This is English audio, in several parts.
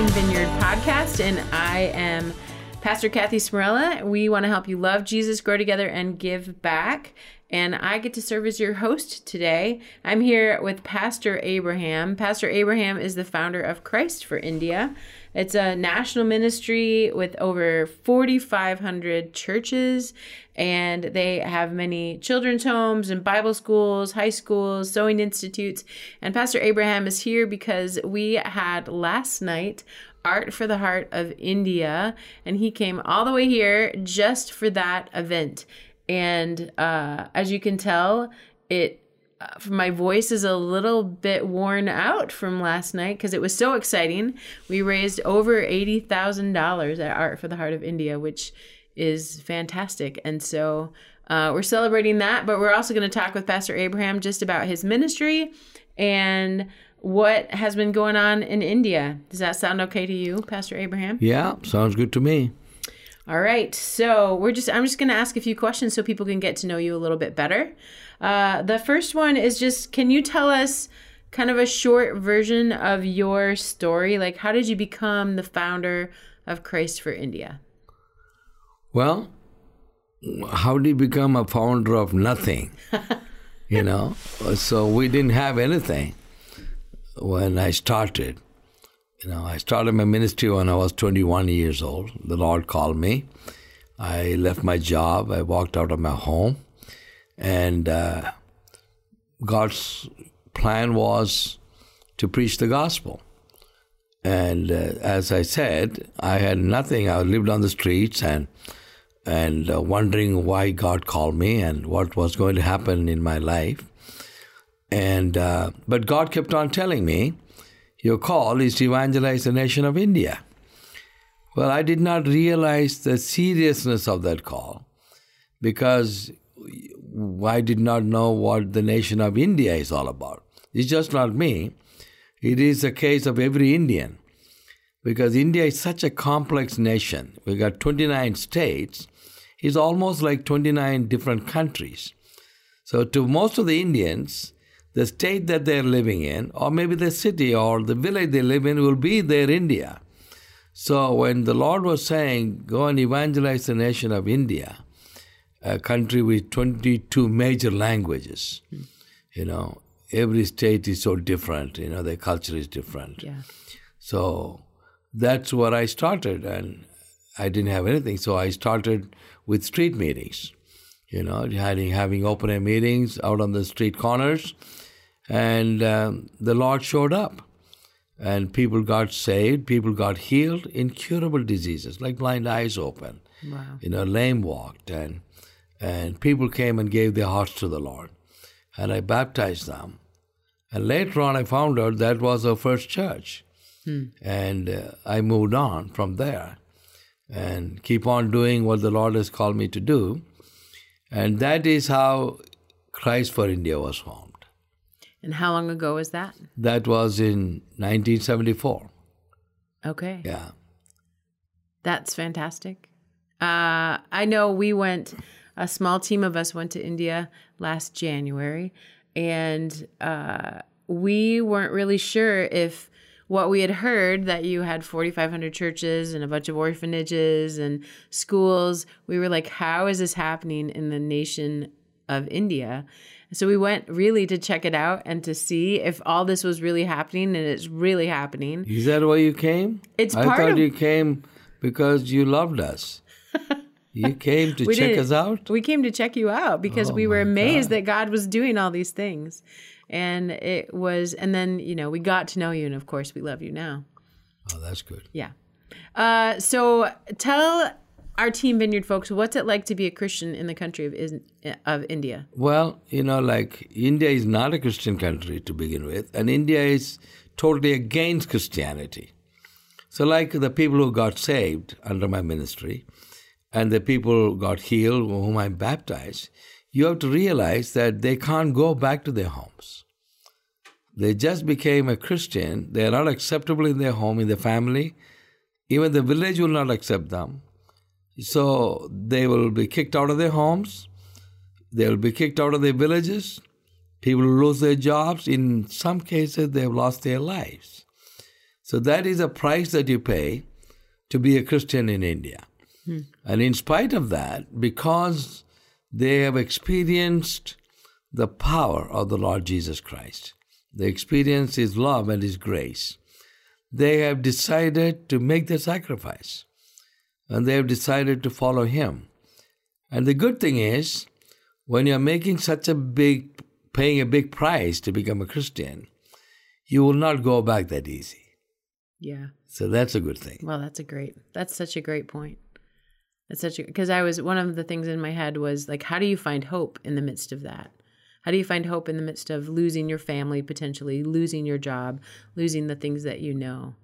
Team Vineyard podcast, and I am Pastor Kathy Smyrella. We want to help you love Jesus, grow together, and give back. And I get to serve as your host today. I'm here with Pastor Abraham. Pastor Abraham is the founder of Christ for India. It's a national ministry with over 4,500 churches, and they have many children's homes and Bible schools, high schools, sewing institutes. And Pastor Abraham is here because we had last night Art for the Heart of India, and he came all the way here just for that event. And uh, as you can tell, it my voice is a little bit worn out from last night because it was so exciting. We raised over eighty thousand dollars at Art for the Heart of India, which is fantastic. And so uh, we're celebrating that, but we're also going to talk with Pastor Abraham just about his ministry and what has been going on in India. Does that sound okay to you, Pastor Abraham? Yeah, sounds good to me. All right. So we're just I'm just going to ask a few questions so people can get to know you a little bit better. Uh, the first one is just can you tell us kind of a short version of your story? Like how did you become the founder of Christ for India? Well, how did you become a founder of nothing? you know, so we didn't have anything when I started. You know, I started my ministry when I was 21 years old. The Lord called me. I left my job. I walked out of my home, and uh, God's plan was to preach the gospel. And uh, as I said, I had nothing. I lived on the streets and and uh, wondering why God called me and what was going to happen in my life. And uh, but God kept on telling me, "Your call is to evangelize the nation of India." Well, I did not realize the seriousness of that call because I did not know what the nation of India is all about. It's just not me. It is a case of every Indian because India is such a complex nation. We've got 29 states. It's almost like 29 different countries. So to most of the Indians, the state that they're living in, or maybe the city or the village they live in, will be their India. So when the Lord was saying, go and evangelize the nation of India, a country with 22 major languages, you know, every state is so different, you know, their culture is different. Yeah. So that's where I started, and I didn't have anything. So I started with street meetings, you know, having, having open air meetings out on the street corners, and um, the Lord showed up. And people got saved, people got healed, incurable diseases like blind eyes open, wow. you know, lame walked, and and people came and gave their hearts to the Lord, and I baptized them, and later on I found out that was our first church, hmm. and uh, I moved on from there, and keep on doing what the Lord has called me to do, and that is how Christ for India was formed. And how long ago was that? That was in 1974. Okay. Yeah. That's fantastic. Uh, I know we went, a small team of us went to India last January, and uh, we weren't really sure if what we had heard that you had 4,500 churches and a bunch of orphanages and schools, we were like, how is this happening in the nation of India? So we went really to check it out and to see if all this was really happening, and it's really happening. Is that why you came? It's I part thought of- you came because you loved us. you came to check us out. We came to check you out because Oh we were amazed God. that God was doing all these things. And it was, and then, you know, we got to know you, and of course, we love you now. Oh, that's good. Yeah. Uh, so tell our Team Vineyard folks what's it like to be a Christian in the country of, of India? Well, you know, like India is not a Christian country to begin with, and India is totally against Christianity. So, like the people who got saved under my ministry and the people who got healed, whom I baptized, you have to realize that they can't go back to their homes. They just became a Christian. They are not acceptable in their home, in their family. Even the village will not accept them. So they will be kicked out of their homes. They will be kicked out of their villages. People will lose their jobs. In some cases, they have lost their lives. So that is a price that you pay to be a Christian in India. Hmm. And in spite of that, because they have experienced the power of the Lord Jesus Christ, they experience His love and His grace, they have decided to make the sacrifice. And they have decided to follow Him. And the good thing is, when you're making such a big, paying a big price to become a Christian, you will not go back that easy. Yeah. So that's a good thing. Well, that's a great. That's such a great point. That's such a because I was one of the things in my head was like, how do you find hope in the midst of that? How do you find hope in the midst of losing your family potentially, losing your job, losing the things that you know?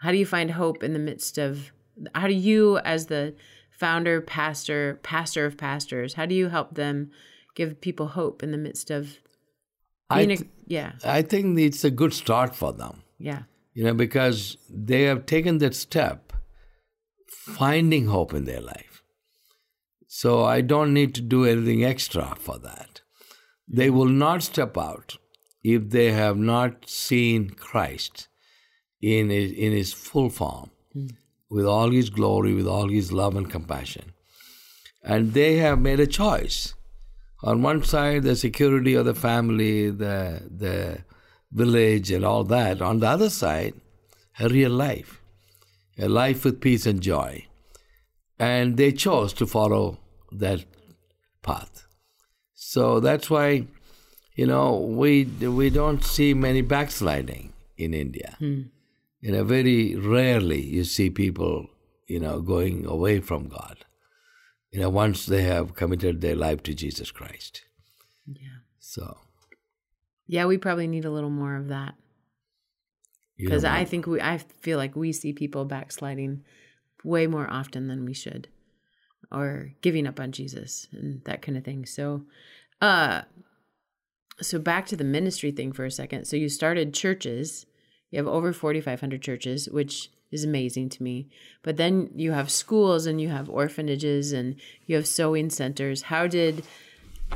How do you find hope in the midst of how do you as the founder, pastor, pastor of pastors, how do you help them give people hope in the midst of I, th- yeah, I think it's a good start for them, yeah. you know, because they have taken that step, finding hope in their life. So I don't need to do anything extra for that. They will not step out if they have not seen Christ in his, in his full form, hmm. With all his glory, with all his love and compassion. And they have made a choice. On one side, the security of the family, the, the village, and all that. On the other side, a real life, a life with peace and joy. And they chose to follow that path. So that's why, you know, we we don't see many backsliding in India. Hmm. You know, very rarely you see people, you know, going away from God. You know, once they have committed their life to Jesus Christ. Yeah. So Yeah, we probably need a little more of that. because I think we I feel like we see people backsliding way more often than we should or giving up on Jesus and that kind of thing. So uh so back to the ministry thing for a second. So you started churches. You have over 4500 churches, which is amazing to me. But then you have schools and you have orphanages and you have sewing centers. How did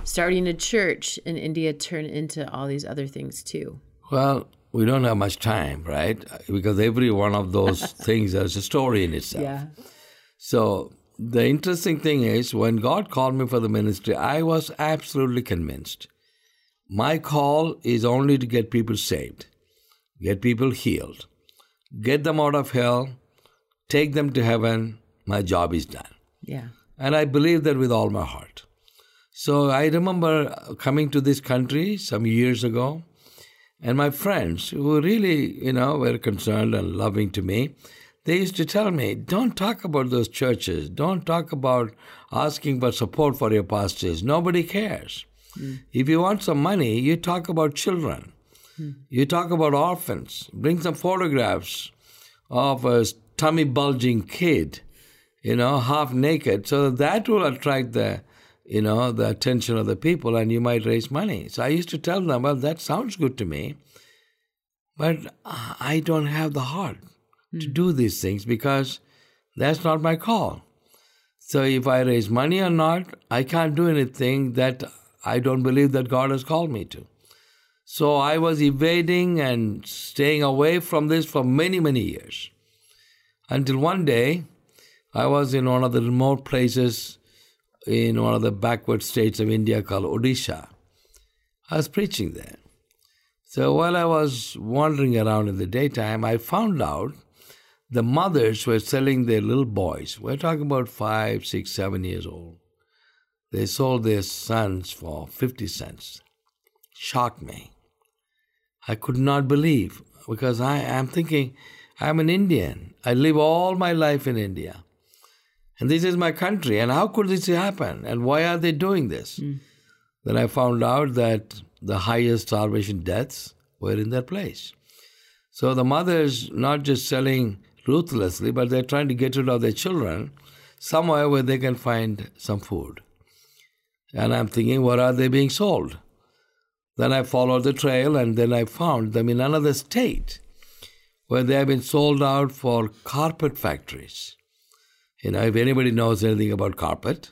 starting a church in India turn into all these other things too? Well, we don't have much time, right? Because every one of those things has a story in itself. Yeah. So the interesting thing is, when God called me for the ministry, I was absolutely convinced. My call is only to get people saved, get people healed, get them out of hell, take them to heaven. My job is done. Yeah. And I believe that with all my heart. So I remember coming to this country some years ago, and my friends who really, you know, were concerned and loving to me, they used to tell me, don't talk about those churches. Don't talk about asking for support for your pastors. Nobody cares. Mm. If you want some money, you talk about children. You talk about orphans. Bring some photographs of a tummy bulging kid, you know, half naked, so that will attract the, you know, the attention of the people, and you might raise money. So I used to tell them, well, that sounds good to me, but I don't have the heart to do these things because that's not my call. So if I raise money or not, I can't do anything that I don't believe that God has called me to. So I was evading and staying away from this for many, many years. Until one day, I was in one of the remote places in one of the backward states of India called Odisha. I was preaching there. So while I was wandering around in the daytime, I found out the mothers were selling their little boys. We're talking about five, six, seven years old. They sold their sons for 50 cents. Shocked me. I could not believe because I am thinking, I'm an Indian. I live all my life in India. And this is my country. And how could this happen? And why are they doing this? Hmm. Then I found out that the highest starvation deaths were in that place. So the mothers not just selling ruthlessly, but they're trying to get rid of their children somewhere where they can find some food. And I'm thinking, what are they being sold? Then I followed the trail and then I found them in another state where they have been sold out for carpet factories. You know, if anybody knows anything about carpet,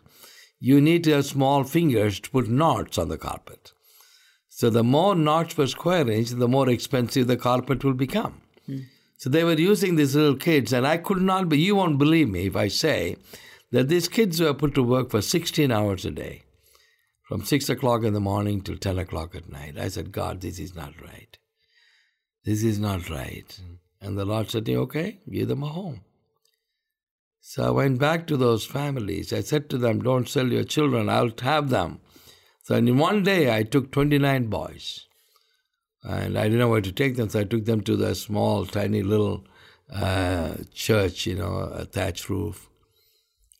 you need have small fingers to put knots on the carpet. So the more knots per square inch, the more expensive the carpet will become. So they were using these little kids, and I could not be, you won't believe me if I say that these kids were put to work for 16 hours a day, from 6 o'clock in the morning till 10 o'clock at night. I said, God, this is not right. This is not right. And the Lord said, to me, okay, give them a home. So I went back to those families. I said to them, don't sell your children, I'll have them. So in one day, I took 29 boys and I didn't know where to take them, so I took them to the small, tiny little uh, church, you know, a thatched roof.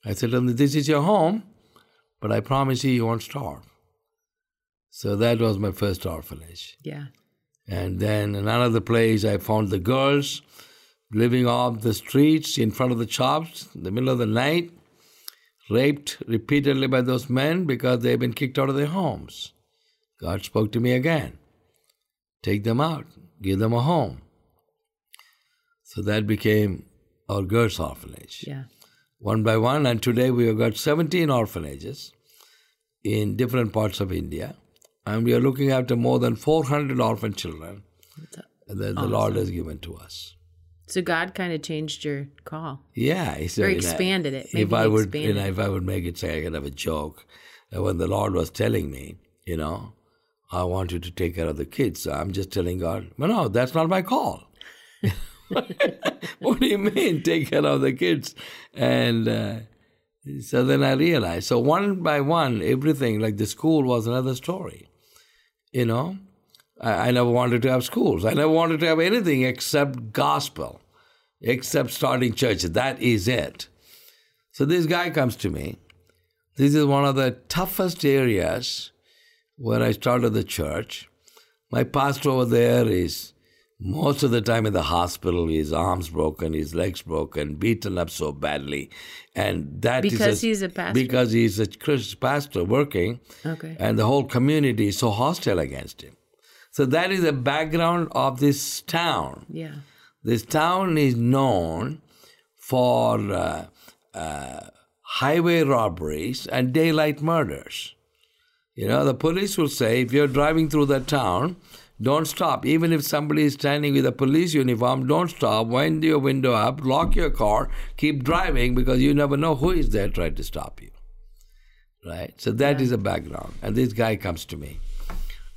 I said This is your home, but I promise you, you won't starve. So that was my first orphanage. Yeah. And then in another place, I found the girls living off the streets in front of the shops in the middle of the night, raped repeatedly by those men because they've been kicked out of their homes. God spoke to me again take them out, give them a home. So that became our girls' orphanage. Yeah. One by one, and today we have got 17 orphanages in different parts of India, and we are looking after more than 400 orphan children that the Lord has given to us. So God kind of changed your call. Yeah, he said, or expanded it. Maybe if I would, you know, if I would make it say, I could have a joke. Uh, when the Lord was telling me, you know, I want you to take care of the kids. so I'm just telling God, well, no, that's not my call. what do you mean, take care of the kids? And uh, so then I realized. So one by one, everything, like the school was another story. You know, I, I never wanted to have schools. I never wanted to have anything except gospel, except starting churches. That is it. So this guy comes to me. This is one of the toughest areas where I started the church. My pastor over there is most of the time in the hospital, his arms broken, his legs broken, beaten up so badly, and that because a, he's a pastor. Because he's a Christian pastor working, okay, and the whole community is so hostile against him. So that is the background of this town. Yeah, this town is known for uh, uh, highway robberies and daylight murders. You know, the police will say if you're driving through the town, don't stop. Even if somebody is standing with a police uniform, don't stop. Wind your window up, lock your car, keep driving because you never know who is there trying to stop you. Right? So that yeah. is the background. And this guy comes to me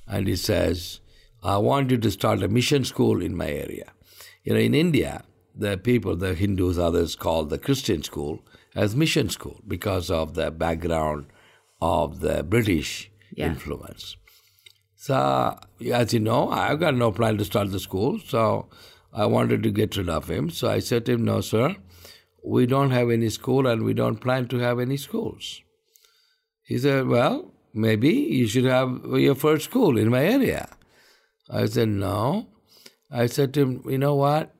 and he says, I want you to start a mission school in my area. You know, in India, the people, the Hindus, others call the Christian school as mission school because of the background of the British yeah. influence. So, as you know, I've got no plan to start the school, so I wanted to get rid of him. So I said to him, No, sir, we don't have any school and we don't plan to have any schools. He said, Well, maybe you should have your first school in my area. I said, No. I said to him, You know what?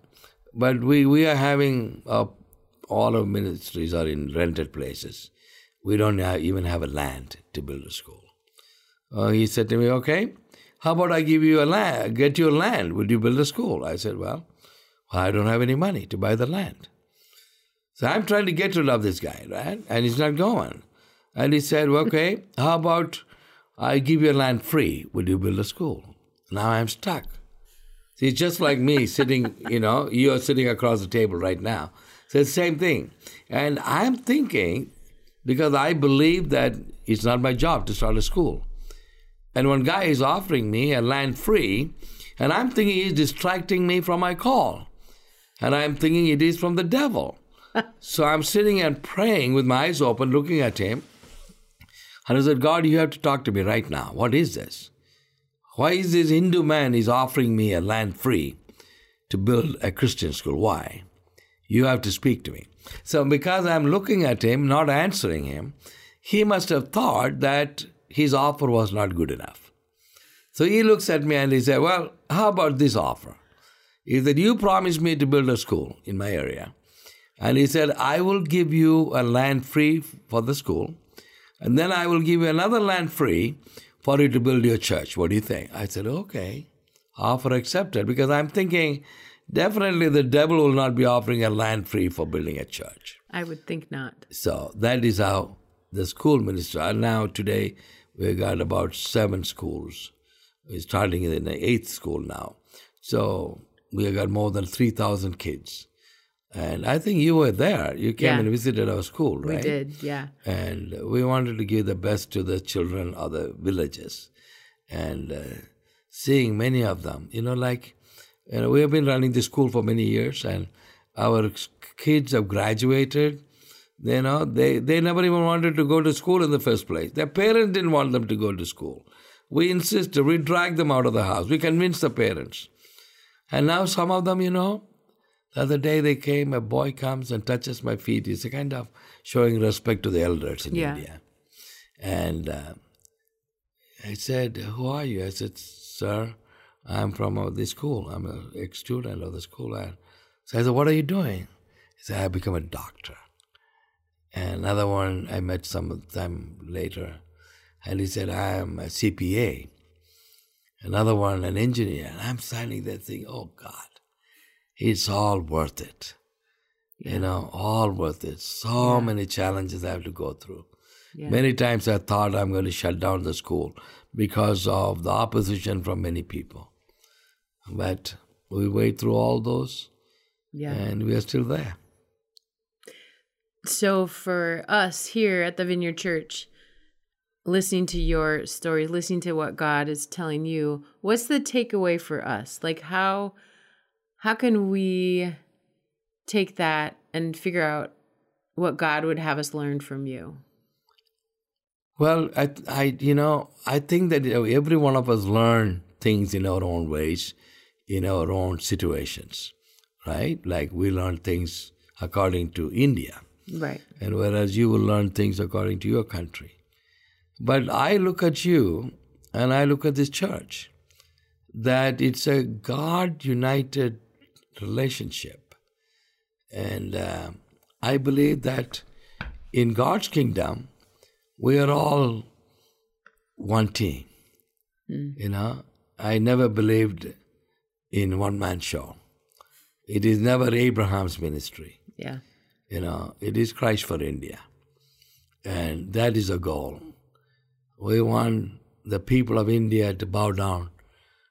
But we, we are having, uh, all of ministries are in rented places. We don't even have a land to build a school. Uh, he said to me, Okay, how about I give you a land, get you a land? Would you build a school? I said, Well, I don't have any money to buy the land. So I'm trying to get rid of this guy, right? And he's not going. And he said, Okay, how about I give you a land free? Would you build a school? Now I'm stuck. See, just like me sitting, you know, you're sitting across the table right now. So it's the same thing. And I'm thinking because I believe that it's not my job to start a school. And one guy is offering me a land free, and I'm thinking he's distracting me from my call. And I'm thinking it is from the devil. so I'm sitting and praying with my eyes open, looking at him. And I said, God, you have to talk to me right now. What is this? Why is this Hindu man is offering me a land free to build a Christian school? Why? You have to speak to me. So, because I'm looking at him, not answering him, he must have thought that his offer was not good enough. So he looks at me and he said, Well, how about this offer? He said, You promised me to build a school in my area. And he said, I will give you a land free for the school, and then I will give you another land free for you to build your church. What do you think? I said, Okay. Offer accepted because I'm thinking definitely the devil will not be offering a land free for building a church. I would think not. So that is how the school minister. Now today we got about seven schools. We're starting in the eighth school now. So we got more than 3,000 kids. And I think you were there. You came Yeah. and visited our school, right? We did, yeah. And we wanted to give the best to the children of the villages. And uh, seeing many of them, you know, like, you know, we have been running the school for many years, and our kids have graduated. You know, they, they never even wanted to go to school in the first place. Their parents didn't want them to go to school. We insisted, we dragged them out of the house. We convinced the parents. And now some of them, you know, the other day they came, a boy comes and touches my feet. It's a kind of showing respect to the elders in Yeah. India. And uh, I said, Who are you? I said, Sir, I'm from uh, the school. I'm an ex student of the school. And so I said, What are you doing? He said, I've become a doctor. And another one I met some time later, and he said, I am a CPA. Another one, an engineer. And I'm standing there thinking, oh God, it's all worth it. You know, all worth it. So many challenges I have to go through. Yeah. Many times I thought I'm going to shut down the school because of the opposition from many people. But we wait through all those Yeah. and we are still there. So for us here at the Vineyard Church, listening to your story, listening to what God is telling you, what's the takeaway for us? Like how how can we take that and figure out what God would have us learn from you? Well, I, I, you know, I think that every one of us learn things in our own ways, in our own situations, right? Like we learn things according to India, Right. and whereas you will learn things according to your country. But I look at you, and I look at this church, that it's a God united relationship, and uh, I believe that in God's kingdom we are all one team. You know, I never believed in one man show. It is never Abraham's ministry. Yeah. You know, it is Christ for India. And that is a goal. We want the people of India to bow down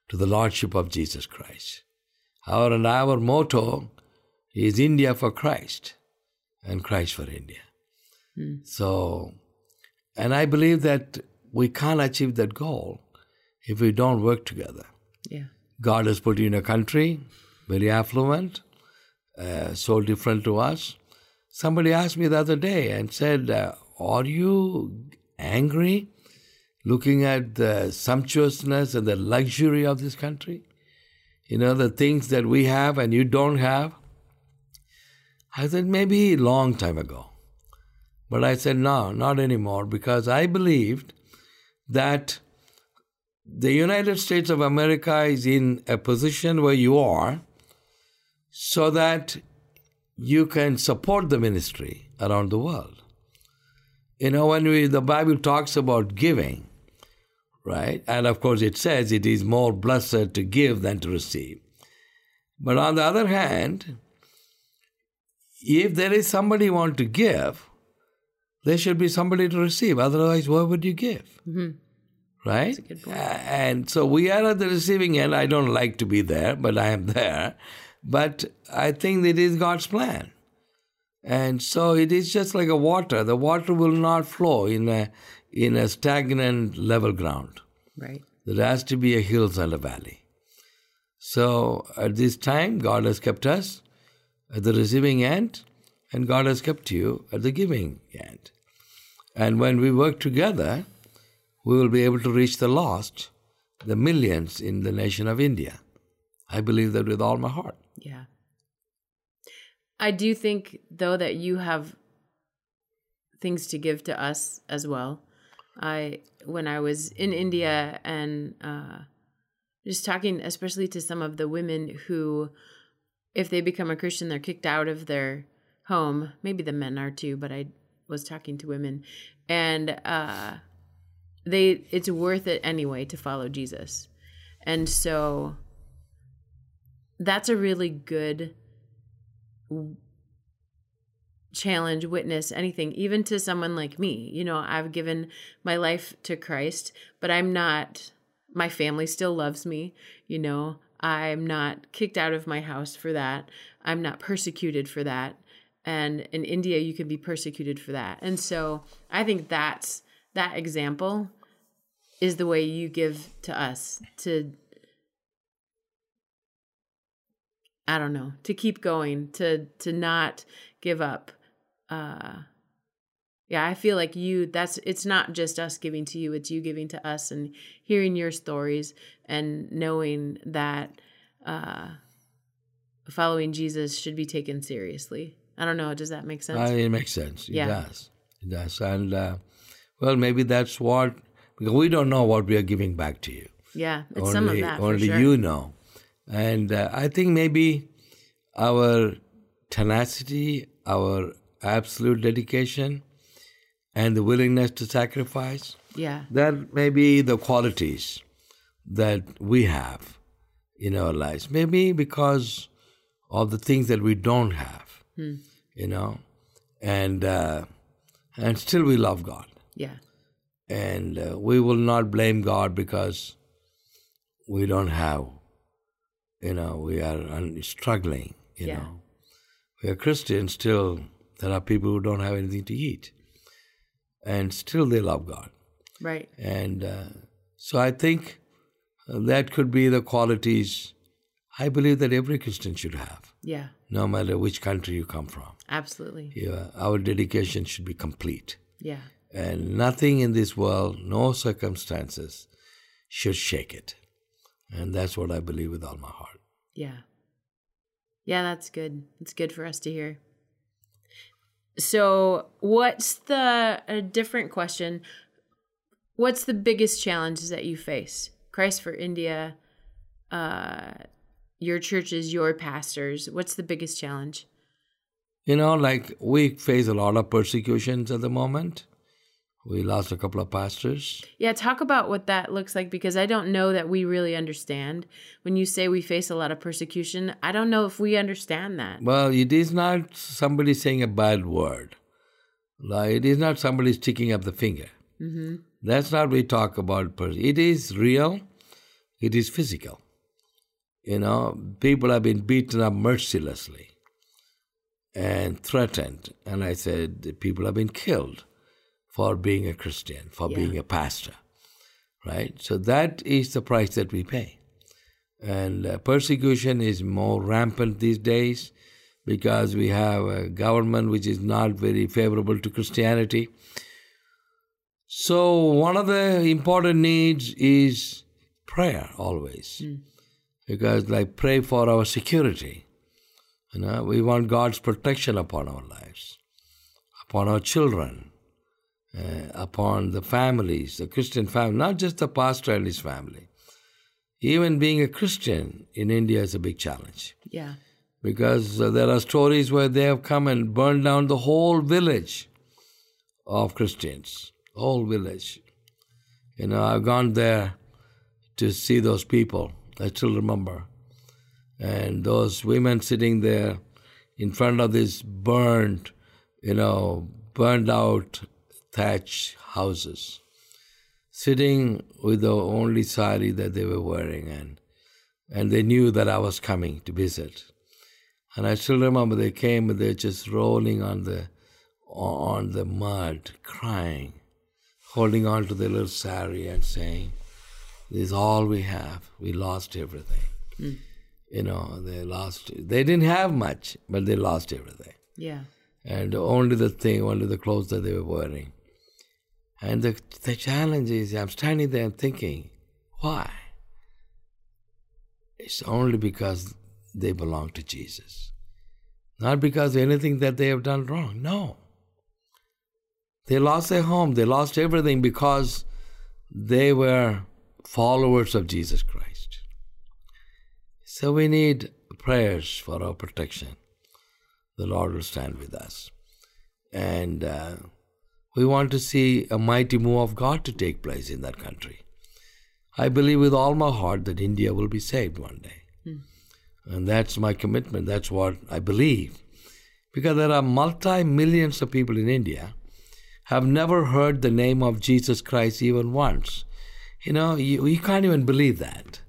to the Lordship of Jesus Christ. Our and our motto is India for Christ and Christ for India. So, and I believe that we can't achieve that goal if we don't work together. Yeah. God has put you in a country, very affluent, uh, so different to us. Somebody asked me the other day and said, uh, Are you angry looking at the sumptuousness and the luxury of this country? You know, the things that we have and you don't have? I said, Maybe a long time ago. But I said, No, not anymore, because I believed that the United States of America is in a position where you are so that you can support the ministry around the world. You know, when we, the Bible talks about giving, right? And of course, it says it is more blessed to give than to receive. But on the other hand, if there is somebody who want to give, there should be somebody to receive. Otherwise, why would you give? Right? And so we are at the receiving end. I don't like to be there, but I am there. But I think it is God's plan. And so it is just like a water. The water will not flow in a in a stagnant level ground. Right. There has to be a hills and a valley. So at this time, God has kept us at the receiving end, and God has kept you at the giving end. And when we work together, we will be able to reach the lost, the millions in the nation of India. I believe that with all my heart. Yeah. I do think though that you have things to give to us as well. I when I was in India and uh just talking especially to some of the women who if they become a Christian they're kicked out of their home. Maybe the men are too, but I was talking to women and uh they it's worth it anyway to follow Jesus. And so that's a really good challenge, witness, anything, even to someone like me. You know, I've given my life to Christ, but I'm not, my family still loves me. You know, I'm not kicked out of my house for that. I'm not persecuted for that. And in India, you can be persecuted for that. And so I think that's that example is the way you give to us to I don't know, to keep going, to to not give up. Uh yeah, I feel like you that's it's not just us giving to you, it's you giving to us and hearing your stories and knowing that uh following Jesus should be taken seriously. I don't know, does that make sense? Uh, it makes sense. It Yeah. does. It does. And uh, well, maybe that's what because we don't know what we are giving back to you. yeah, it's only some of that for only sure. you know. And uh, I think maybe our tenacity, our absolute dedication, and the willingness to sacrifice yeah. that may be the qualities that we have in our lives. Maybe because of the things that we don't have, you know, and uh, and still we love God, Yeah. and uh, we will not blame God because we don't have, you know, we are struggling, you Yeah. know. We are Christians still. There are people who don't have anything to eat, and still they love God. Right. And uh, so I think uh, that could be the qualities I believe that every Christian should have, Yeah. no matter which country you come from. Absolutely. Yeah, our dedication should be complete. Yeah. And nothing in this world, no circumstances, should shake it. And that's what I believe with all my heart. Yeah. Yeah, that's good. It's good for us to hear. So, what's the a different question? What's the biggest challenges that you face? Christ for India, uh, your churches, your pastors. What's the biggest challenge? You know, like we face a lot of persecutions at the moment. We lost a couple of pastors. Yeah, talk about what that looks like because I don't know that we really understand. When you say we face a lot of persecution, I don't know if we understand that. Well, it is not somebody saying a bad word. Like, it is not somebody sticking up the finger. Mm-hmm. That's not we talk about. pers- It is real. It is physical. You know, people have been beaten up mercilessly and threatened. And I said, people have been killed for being a Christian, for Yeah. being a pastor. Right? So that is the price that we pay. And uh, persecution is more rampant these days because we have a government which is not very favorable to Christianity. So, one of the important needs is prayer always. Because, like, pray for our security. You know, we want God's protection upon our lives, upon our children, uh, upon the families, the Christian family, not just the pastor and his family. Even being a Christian in India is a big challenge Yeah. because uh, there are stories where they have come and burned down the whole village of Christians, whole village. You know, I've gone there to see those people. I still remember. And those women sitting there in front of this burned, you know, burned out thatch houses, sitting with the only sari that they were wearing, and and they knew that I was coming to visit. And I still remember they came and they're just rolling on the on the mud, crying, holding on to their little sari and saying, This is all we have. We lost everything. Hmm. You know, they lost they didn't have much, but they lost everything. Yeah. And only the thing, only the clothes that they were wearing. And the the challenge is I'm standing there and thinking, why? It's only because they belong to Jesus. Not because of anything that they have done wrong. No. They lost their home, they lost everything because they were followers of Jesus Christ. So we need prayers for our protection. The Lord will stand with us. And uh, we want to see a mighty move of God to take place in that country. I believe with all my heart that India will be saved one day. And that's my commitment. That's what I believe. Because there are multi millions of people in India have never heard the name of Jesus Christ even once. You know, you, you can't even believe that.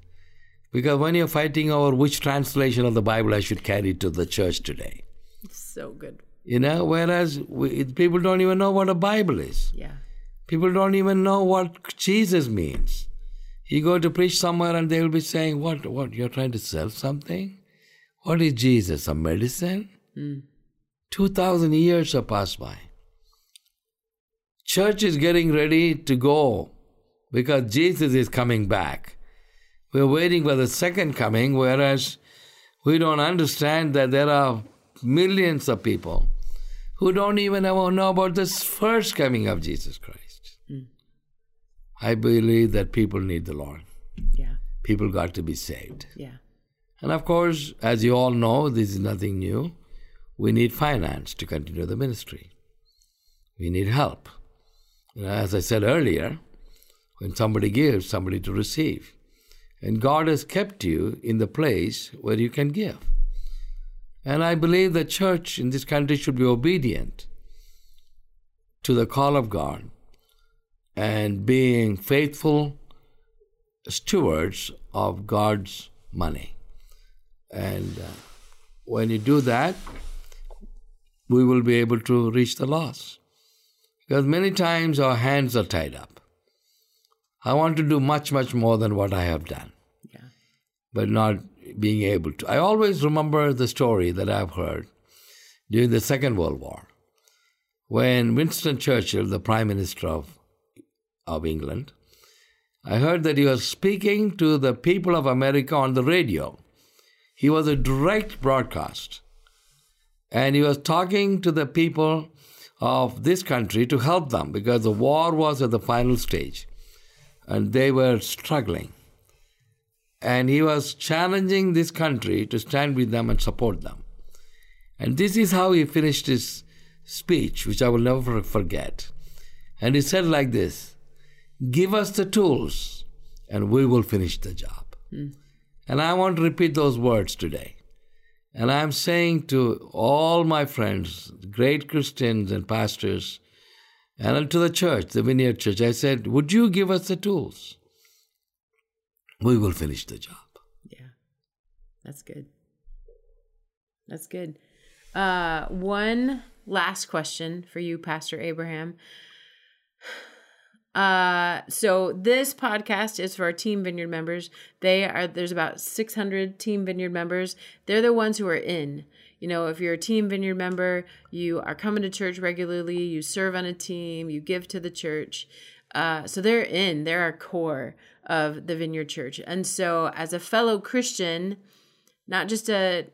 Because when you're fighting over which translation of the Bible I should carry to the church today, So good. You know, whereas we, people don't even know what a Bible is. Yeah. People don't even know what Jesus means. You go to preach somewhere and they'll be saying, What, what, you're trying to sell something? What is Jesus? A medicine? Hmm. 2,000 years have passed by. Church is getting ready to go because Jesus is coming back. We're waiting for the second coming, whereas we don't understand that there are millions of people who don't even know about this first coming of Jesus Christ. Mm. I believe that people need the Lord. Yeah. People got to be saved. Yeah. And of course, as you all know, this is nothing new. We need finance to continue the ministry. We need help. You know, as I said earlier, when somebody gives, somebody to receive. And God has kept you in the place where you can give. And I believe the church in this country should be obedient to the call of God and being faithful stewards of God's money. And uh, when you do that, we will be able to reach the lost. Because many times our hands are tied up. I want to do much, much more than what I have done, Yeah. but not being able to. I always remember the story that I've heard during the Second World War when Winston Churchill, the Prime Minister of, of England, I heard that he was speaking to the people of America on the radio. He was a direct broadcast. And he was talking to the people of this country to help them because the war was at the final stage and they were struggling. And he was challenging this country to stand with them and support them. And this is how he finished his speech, which I will never forget. And he said like this Give us the tools, and we will finish the job. Hmm. And I want to repeat those words today. And I'm saying to all my friends, great Christians and pastors, and to the church, the Vineyard Church, I said, Would you give us the tools? We will finish the job. Yeah. That's good. That's good. Uh, one last question for you, Pastor Abraham. Uh, so this podcast is for our Team Vineyard members. They are there's about 600 Team Vineyard members. They're the ones who are in. You know, if you're a Team Vineyard member, you are coming to church regularly, you serve on a team, you give to the church. Uh, so they're in. They're our core of the Vineyard Church. And so, as a fellow Christian, not just a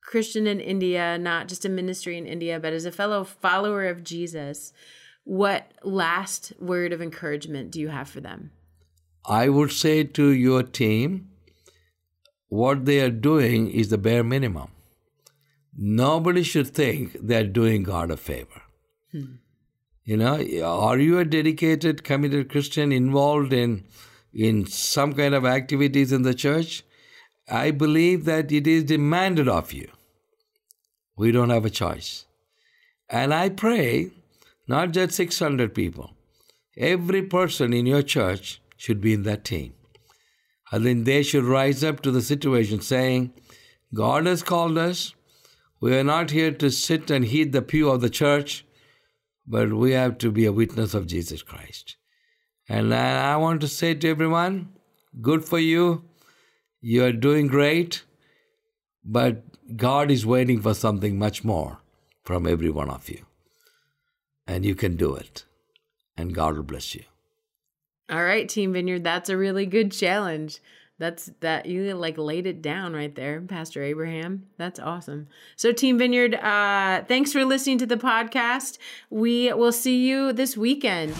Christian in India, not just a ministry in India, but as a fellow follower of Jesus, what last word of encouragement do you have for them? I would say to your team, what they are doing is the bare minimum. Nobody should think they're doing God a favor. You know, are you a dedicated, committed Christian involved in in some kind of activities in the church? I believe that it is demanded of you. We don't have a choice. And I pray not just 600 people, every person in your church should be in that team. I think they should rise up to the situation saying, God has called us. We are not here to sit and heed the pew of the church, but we have to be a witness of Jesus Christ. And I want to say to everyone, good for you. You are doing great, but God is waiting for something much more from every one of you. And you can do it. And God will bless you. All right, Team Vineyard, that's a really good challenge. That's that you like laid it down right there, Pastor Abraham. That's awesome. So, Team Vineyard, uh, thanks for listening to the podcast. We will see you this weekend.